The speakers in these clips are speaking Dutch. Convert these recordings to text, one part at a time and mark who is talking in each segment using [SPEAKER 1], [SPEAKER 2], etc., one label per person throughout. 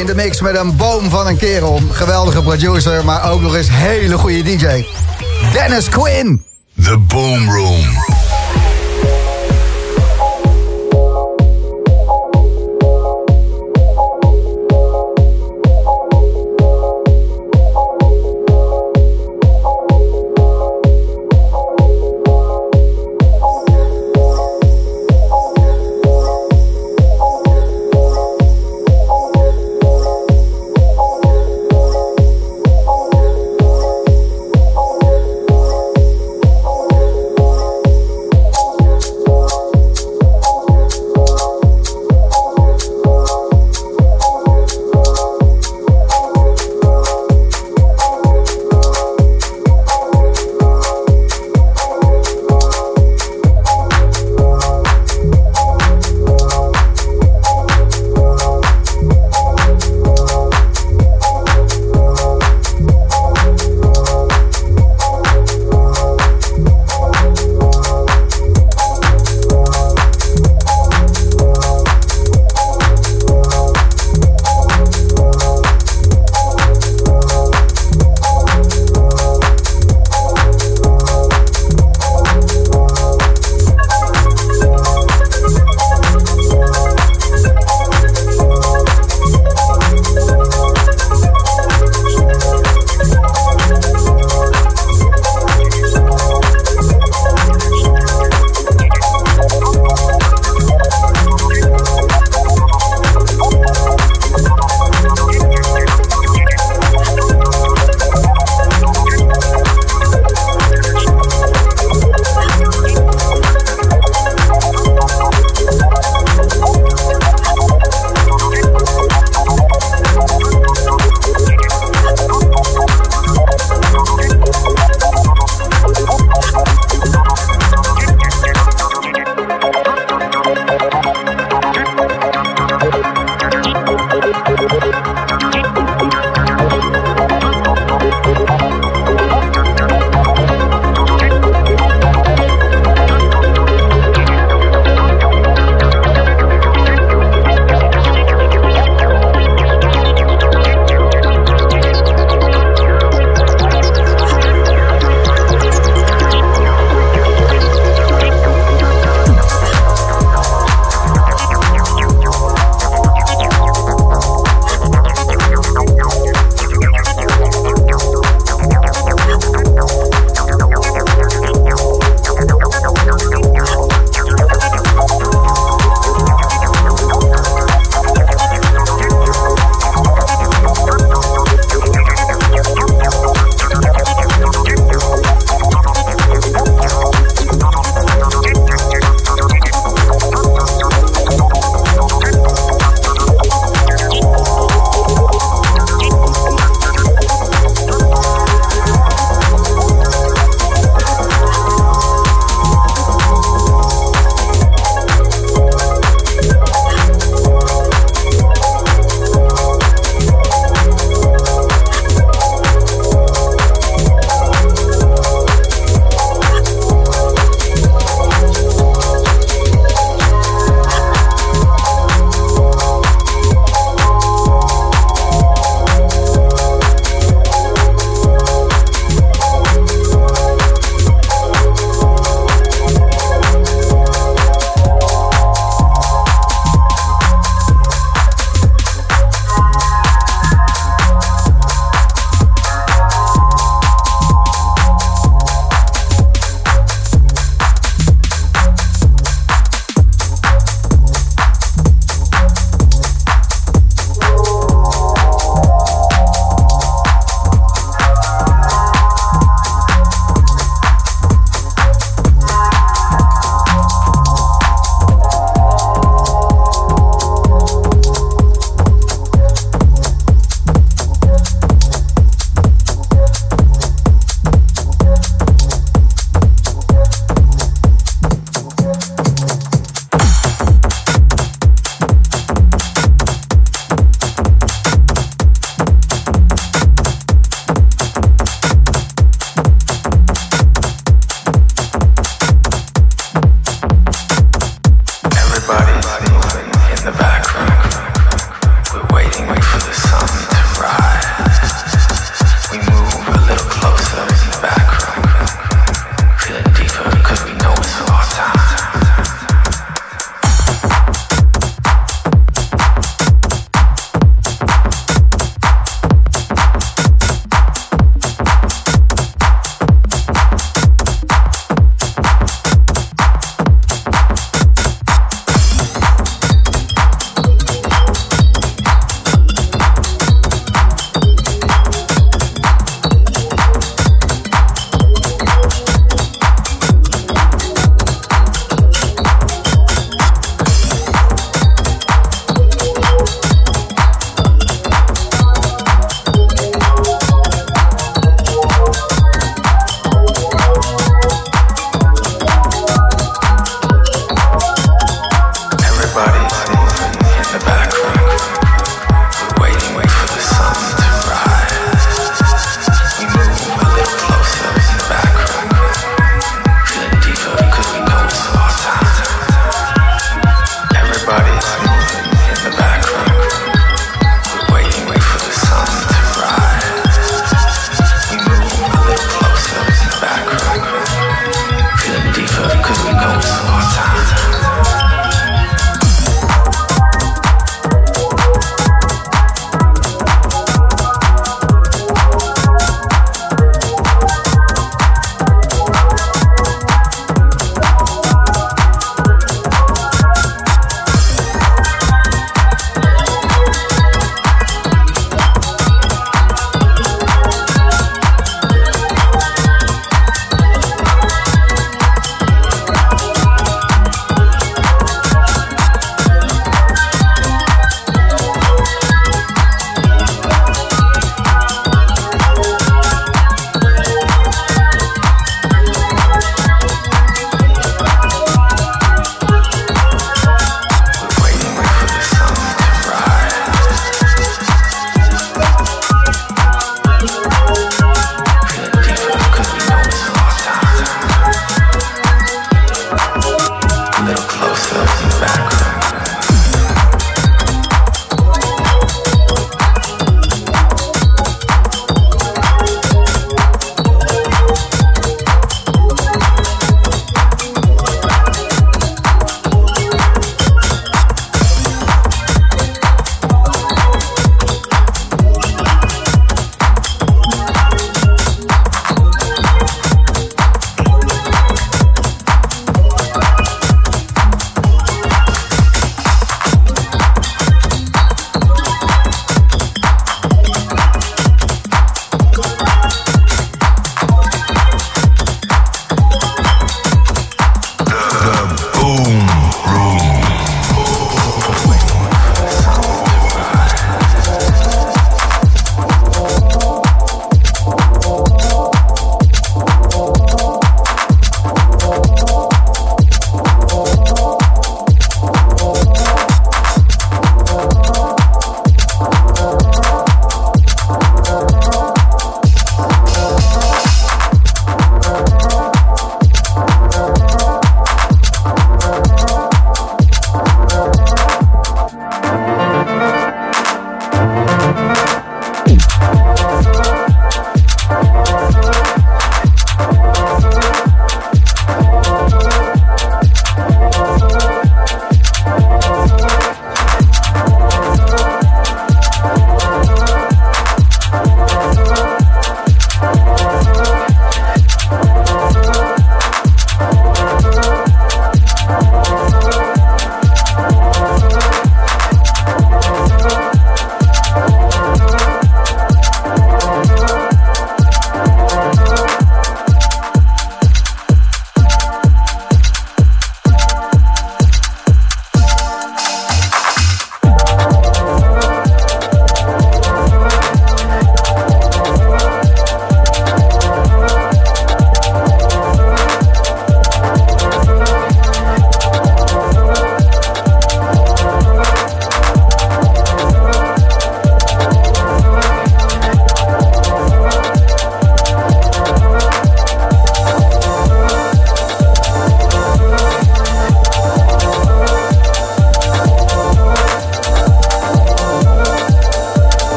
[SPEAKER 1] in de mix met een boom van een kerel. Geweldige producer, maar ook nog eens hele goede DJ. Dennis Quinn.
[SPEAKER 2] The Boom Room.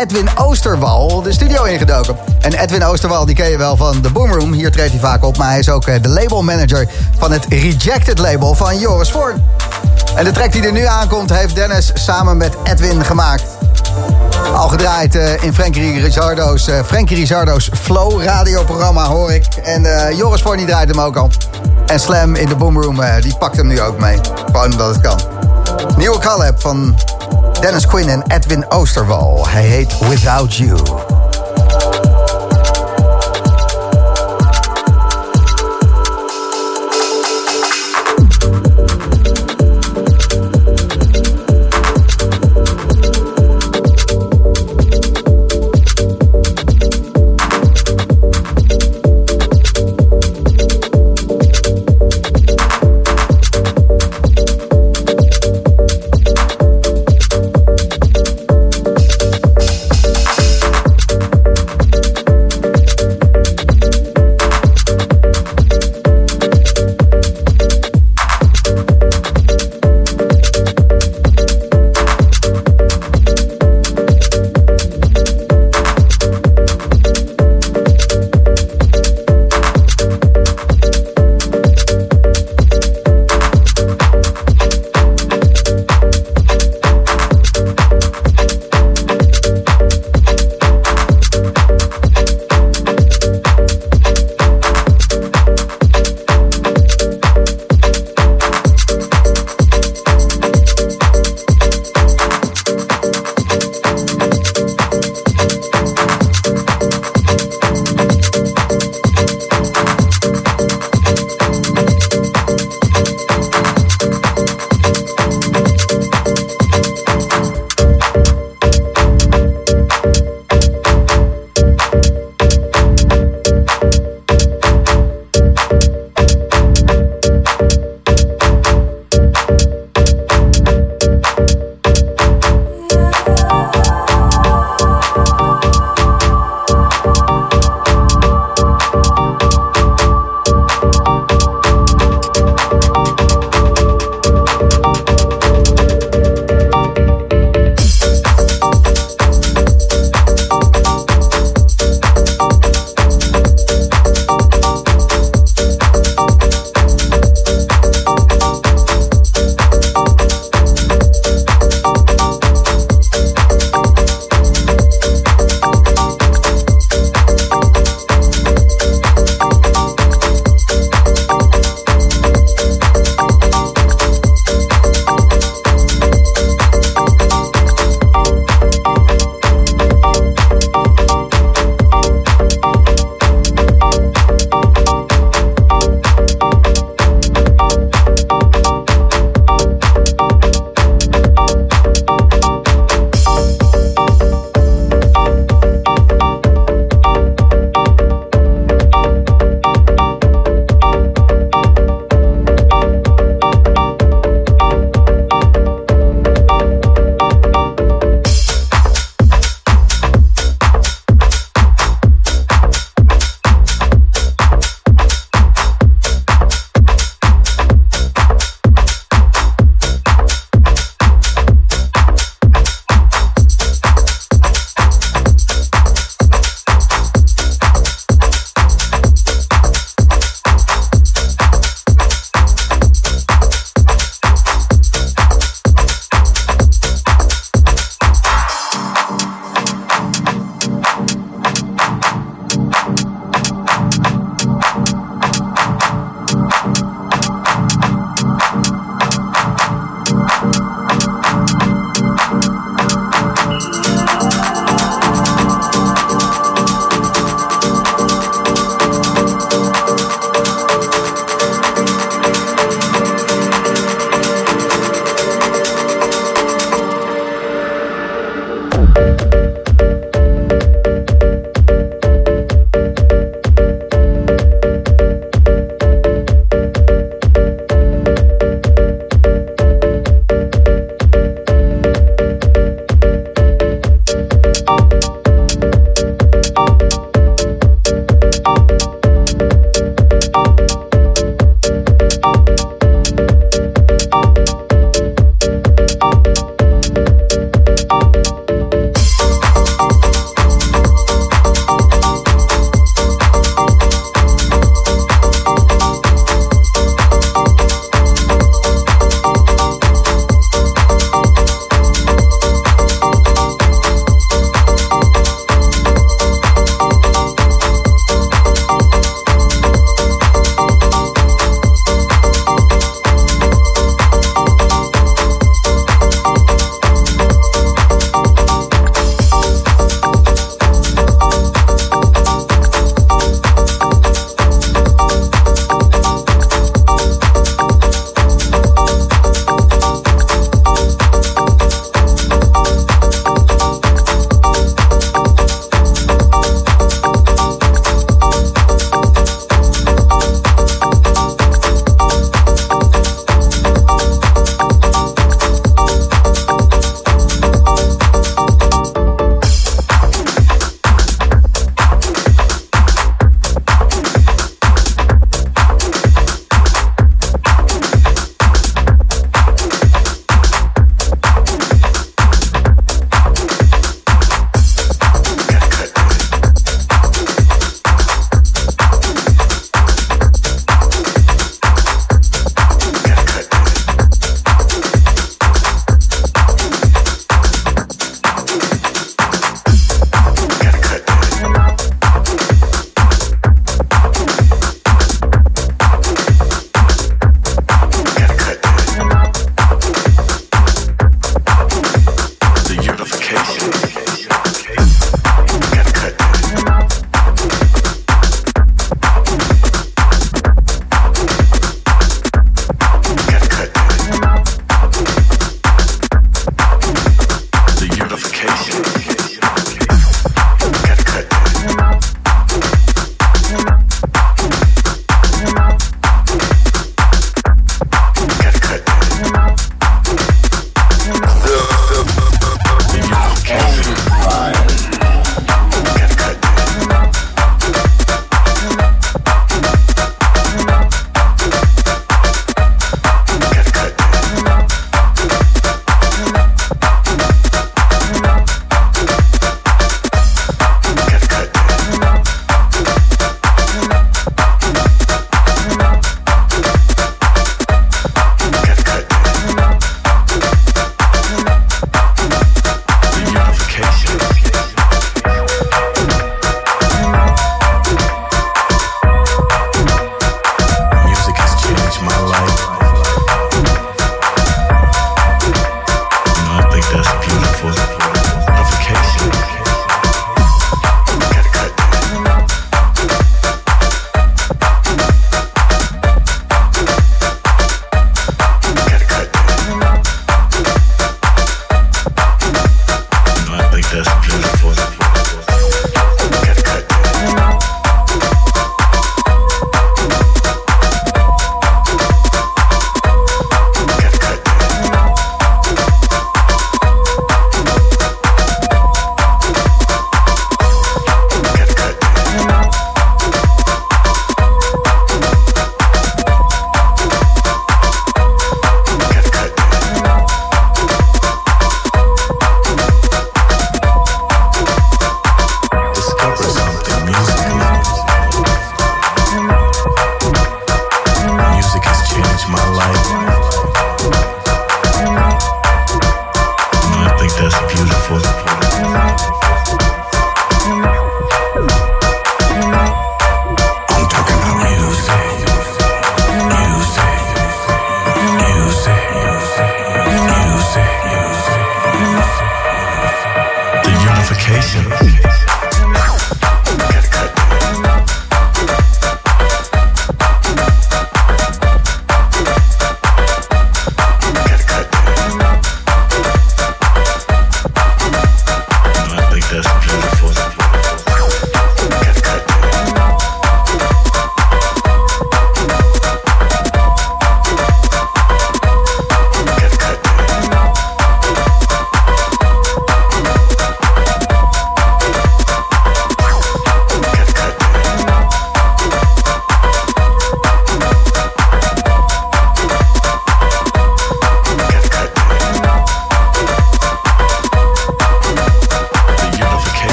[SPEAKER 1] Edwin Oosterwal de studio ingedoken. En Edwin Oosterwal, die ken je wel van de Boomroom. Hier treedt hij vaak op, maar hij is ook eh, de labelmanager van het Rejected label van Joris Voorn. En de track die er nu aankomt, heeft Dennis samen met Edwin gemaakt. Al gedraaid uh, in Frankie Rizardo's, uh, Frankie Rizardo's Flow radioprogramma, hoor ik. En Joris Voorn die draait hem ook al. En Slam in de Boomroom, die pakt hem nu ook mee. Gewoon omdat het kan. Nieuwe collab van Dennis Quinn en Edwin Oosterwal. Hij heet Without You.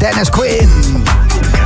[SPEAKER 3] Dennis Quinn.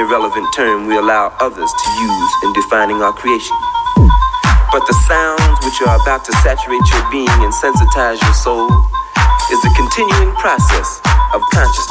[SPEAKER 4] Irrelevant term we allow others to use in defining our creation. But the sounds which are about to saturate your being and sensitize your soul is a continuing process of consciousness.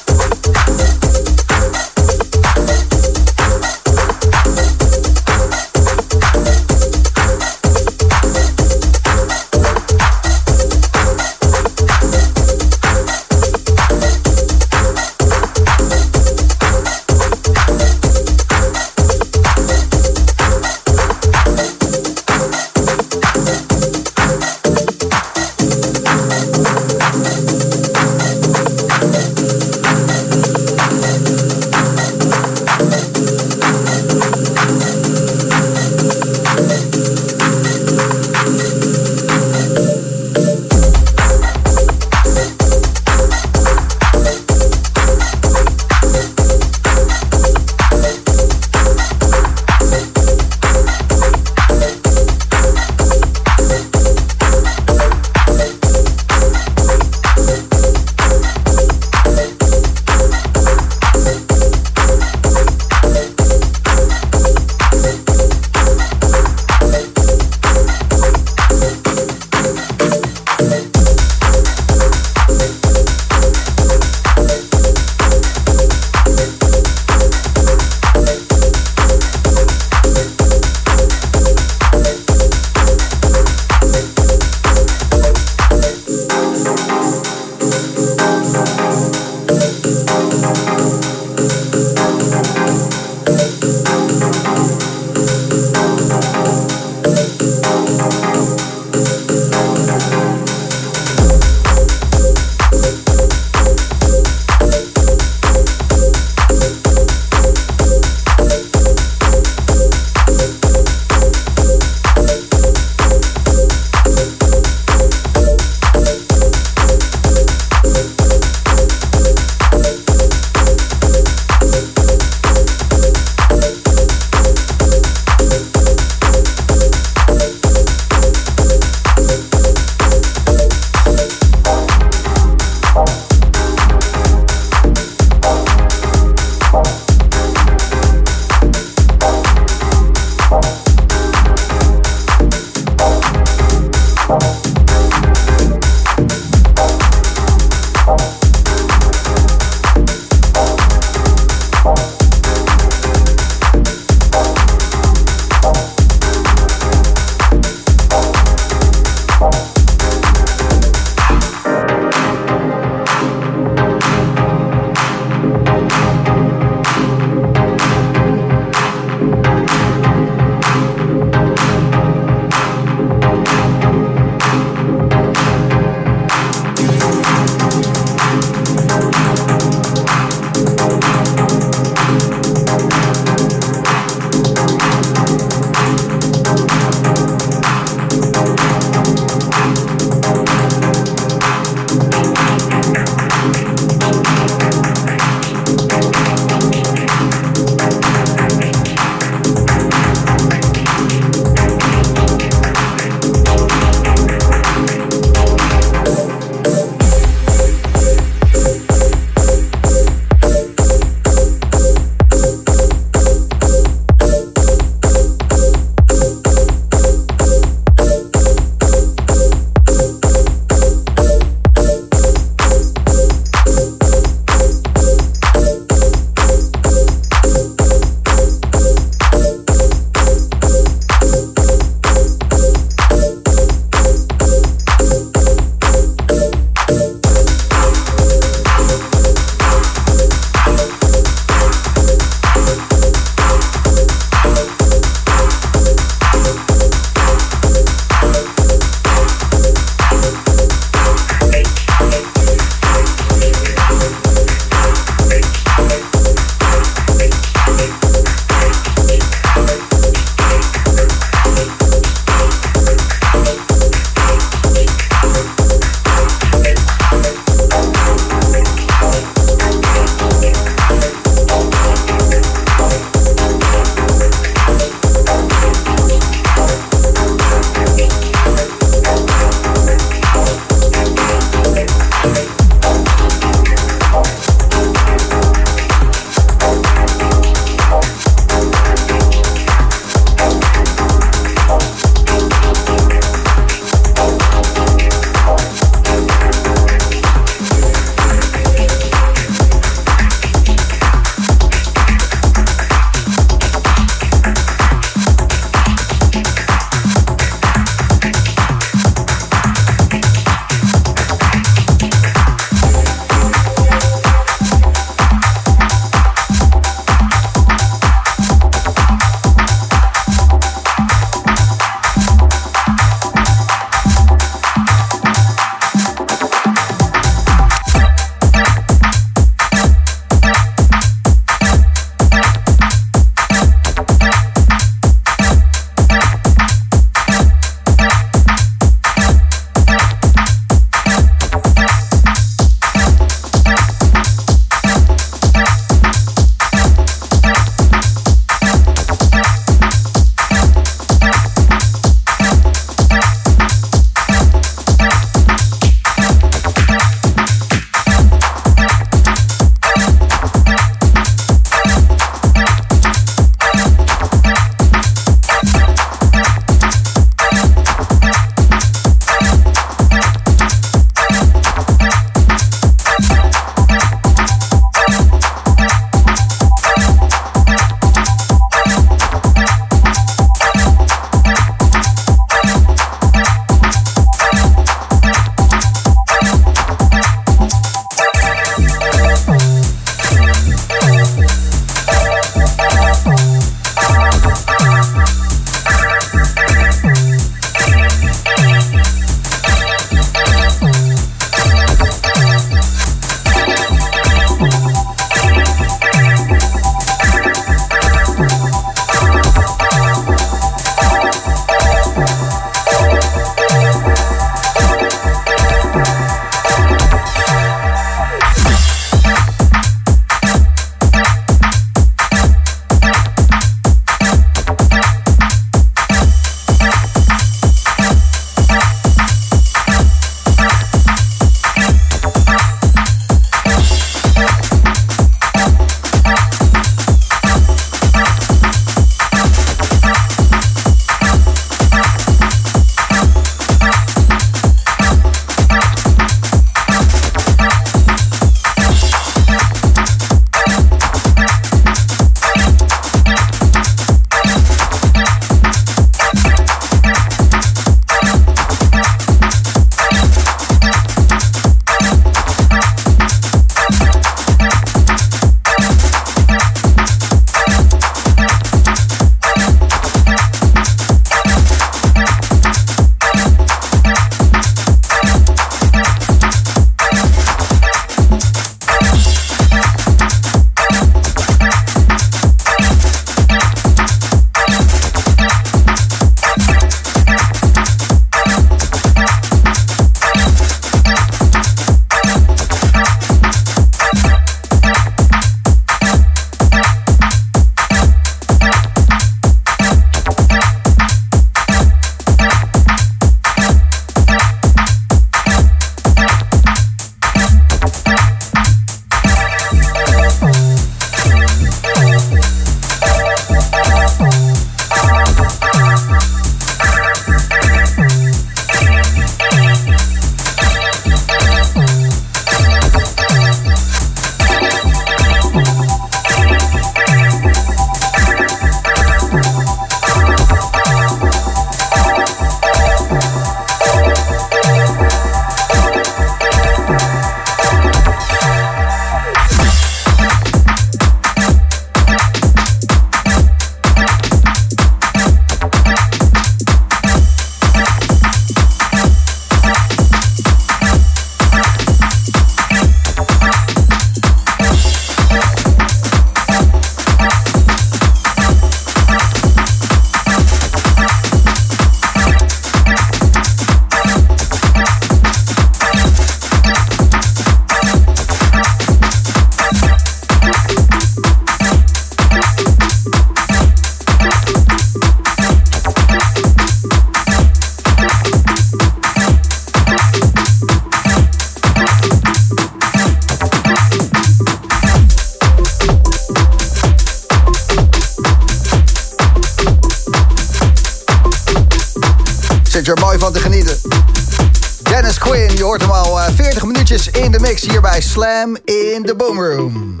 [SPEAKER 1] Slam in the Boom Room.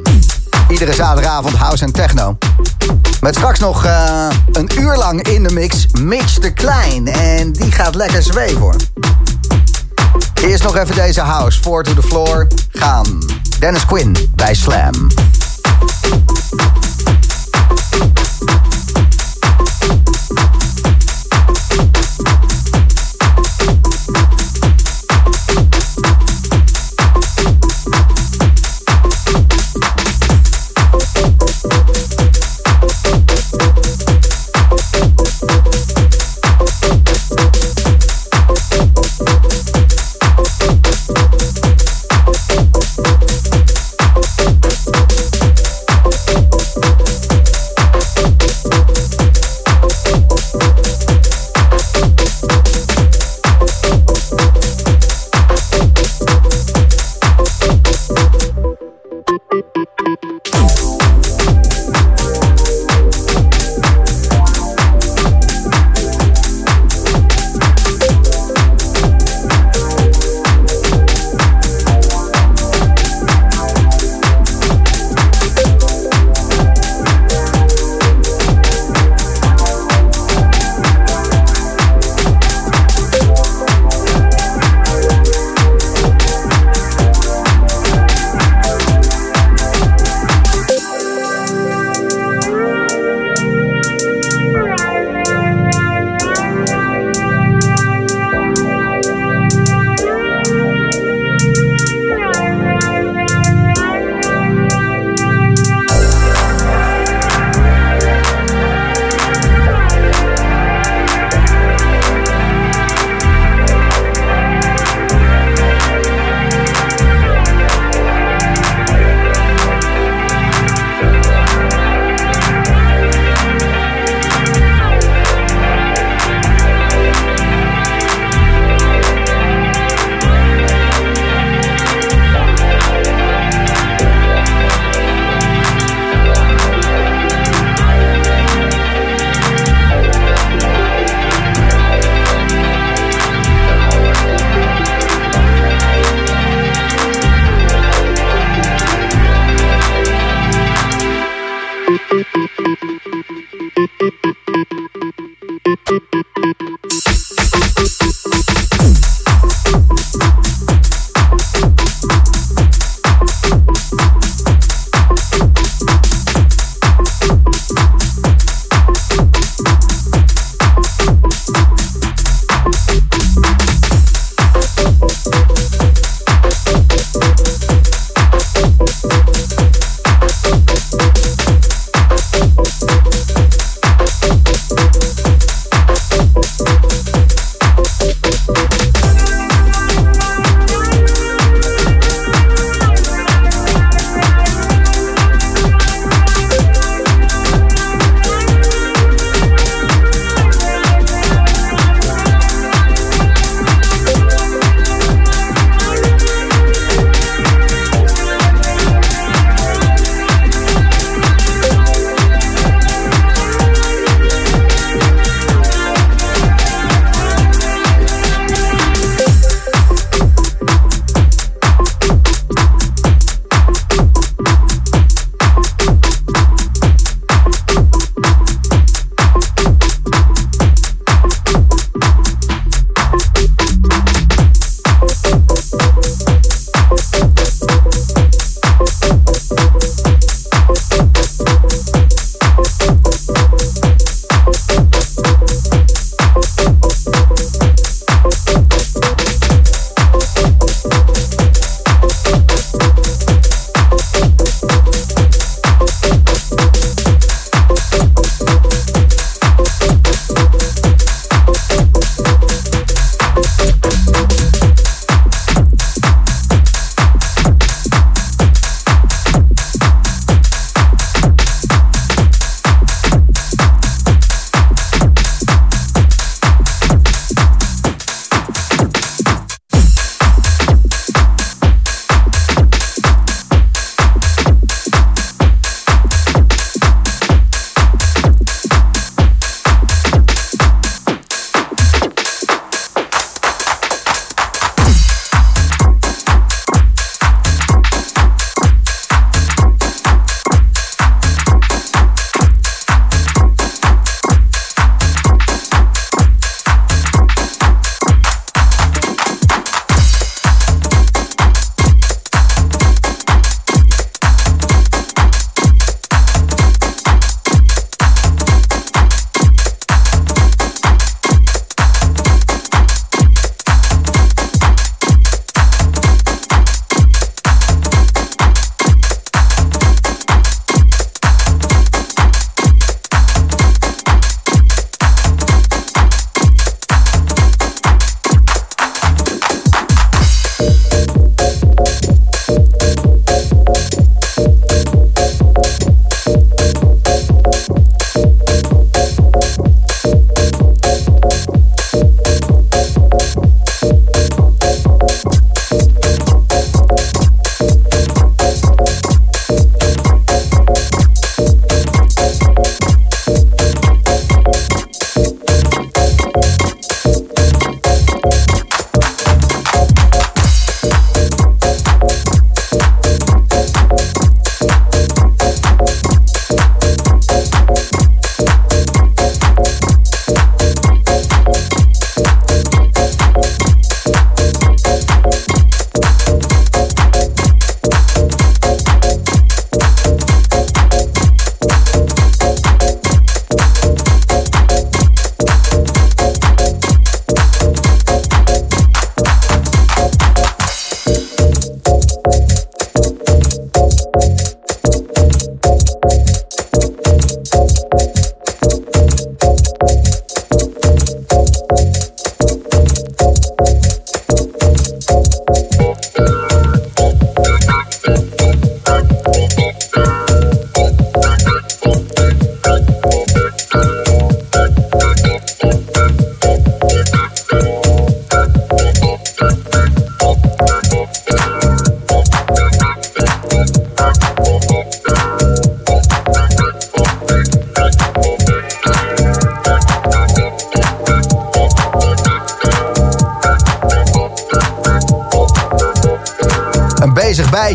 [SPEAKER 1] Iedere zaterdagavond house en techno. Met straks nog uh, een uur lang in de mix Mitch de Klein. En die gaat lekker zweven hoor. Eerst nog even deze house. Four to the floor. Gaan. Dennis Quinn bij Slam.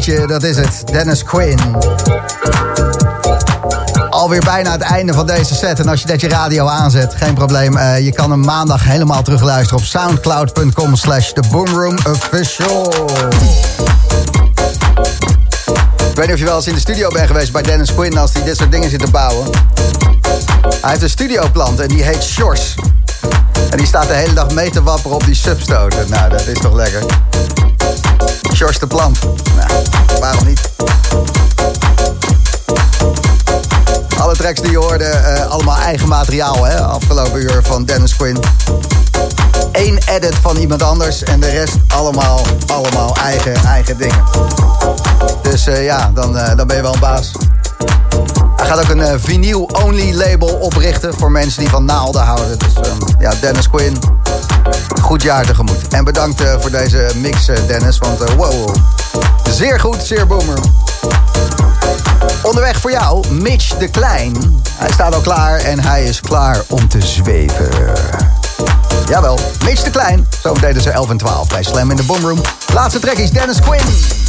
[SPEAKER 1] Dat is het. Dennis Quinn. Alweer bijna het einde van deze set. En als je net je radio aanzet, geen probleem. Uh, je kan hem maandag helemaal terugluisteren op soundcloud.com slash Official. Ik weet niet of je wel eens in de studio bent geweest bij Dennis Quinn... als hij dit soort dingen zit te bouwen. Hij heeft een studioplant en die heet Shores. En die staat de hele dag mee te wapperen op die substoten. Nou, dat is toch lekker. Shores de. Nou, waarom niet? Alle tracks die je hoorde, uh, allemaal eigen materiaal, hè? Afgelopen uur van Dennis Quinn. Eén edit van iemand anders en de rest allemaal, allemaal eigen, eigen dingen. Dus uh, ja, dan, uh, dan ben je wel een baas. Hij gaat ook een vinyl-only label oprichten voor mensen die van naalden houden. Dus um, ja, Dennis Quinn, goed jaar tegemoet. En bedankt uh, voor deze mix, uh, Dennis, want wow, zeer goed, zeer boomer. Onderweg voor jou, Mitch de Klein. Hij staat al klaar en hij is klaar om te zweven. Jawel, Mitch de Klein. Zo deden ze 11 en 12 bij Slam in de Boomroom. Laatste track is Dennis Quinn.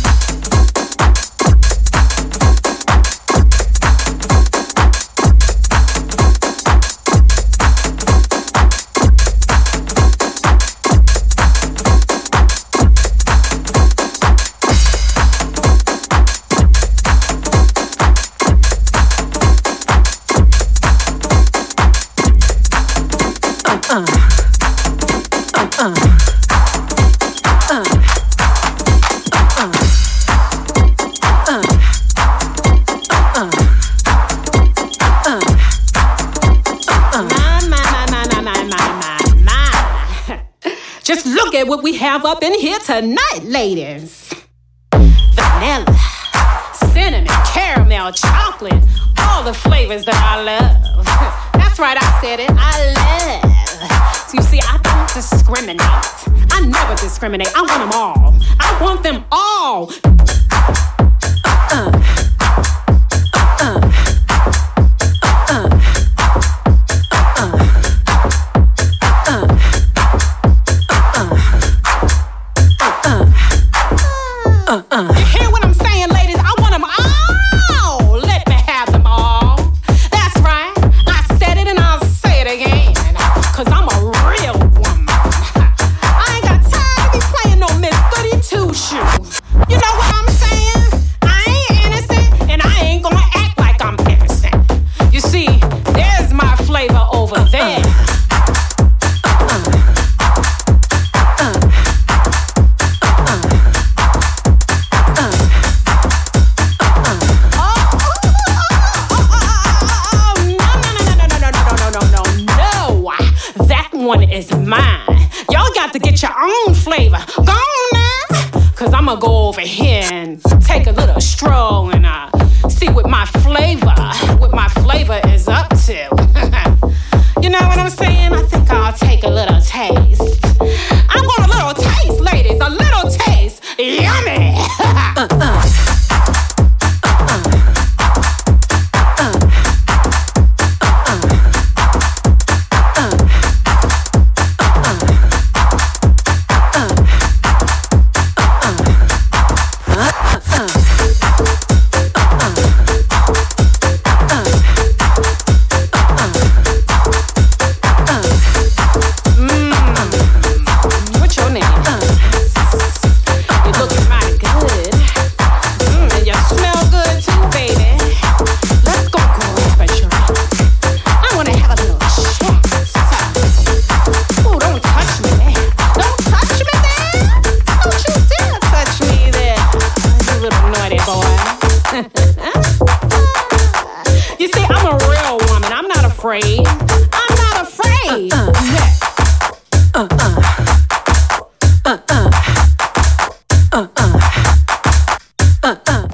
[SPEAKER 5] Have up in here tonight, ladies.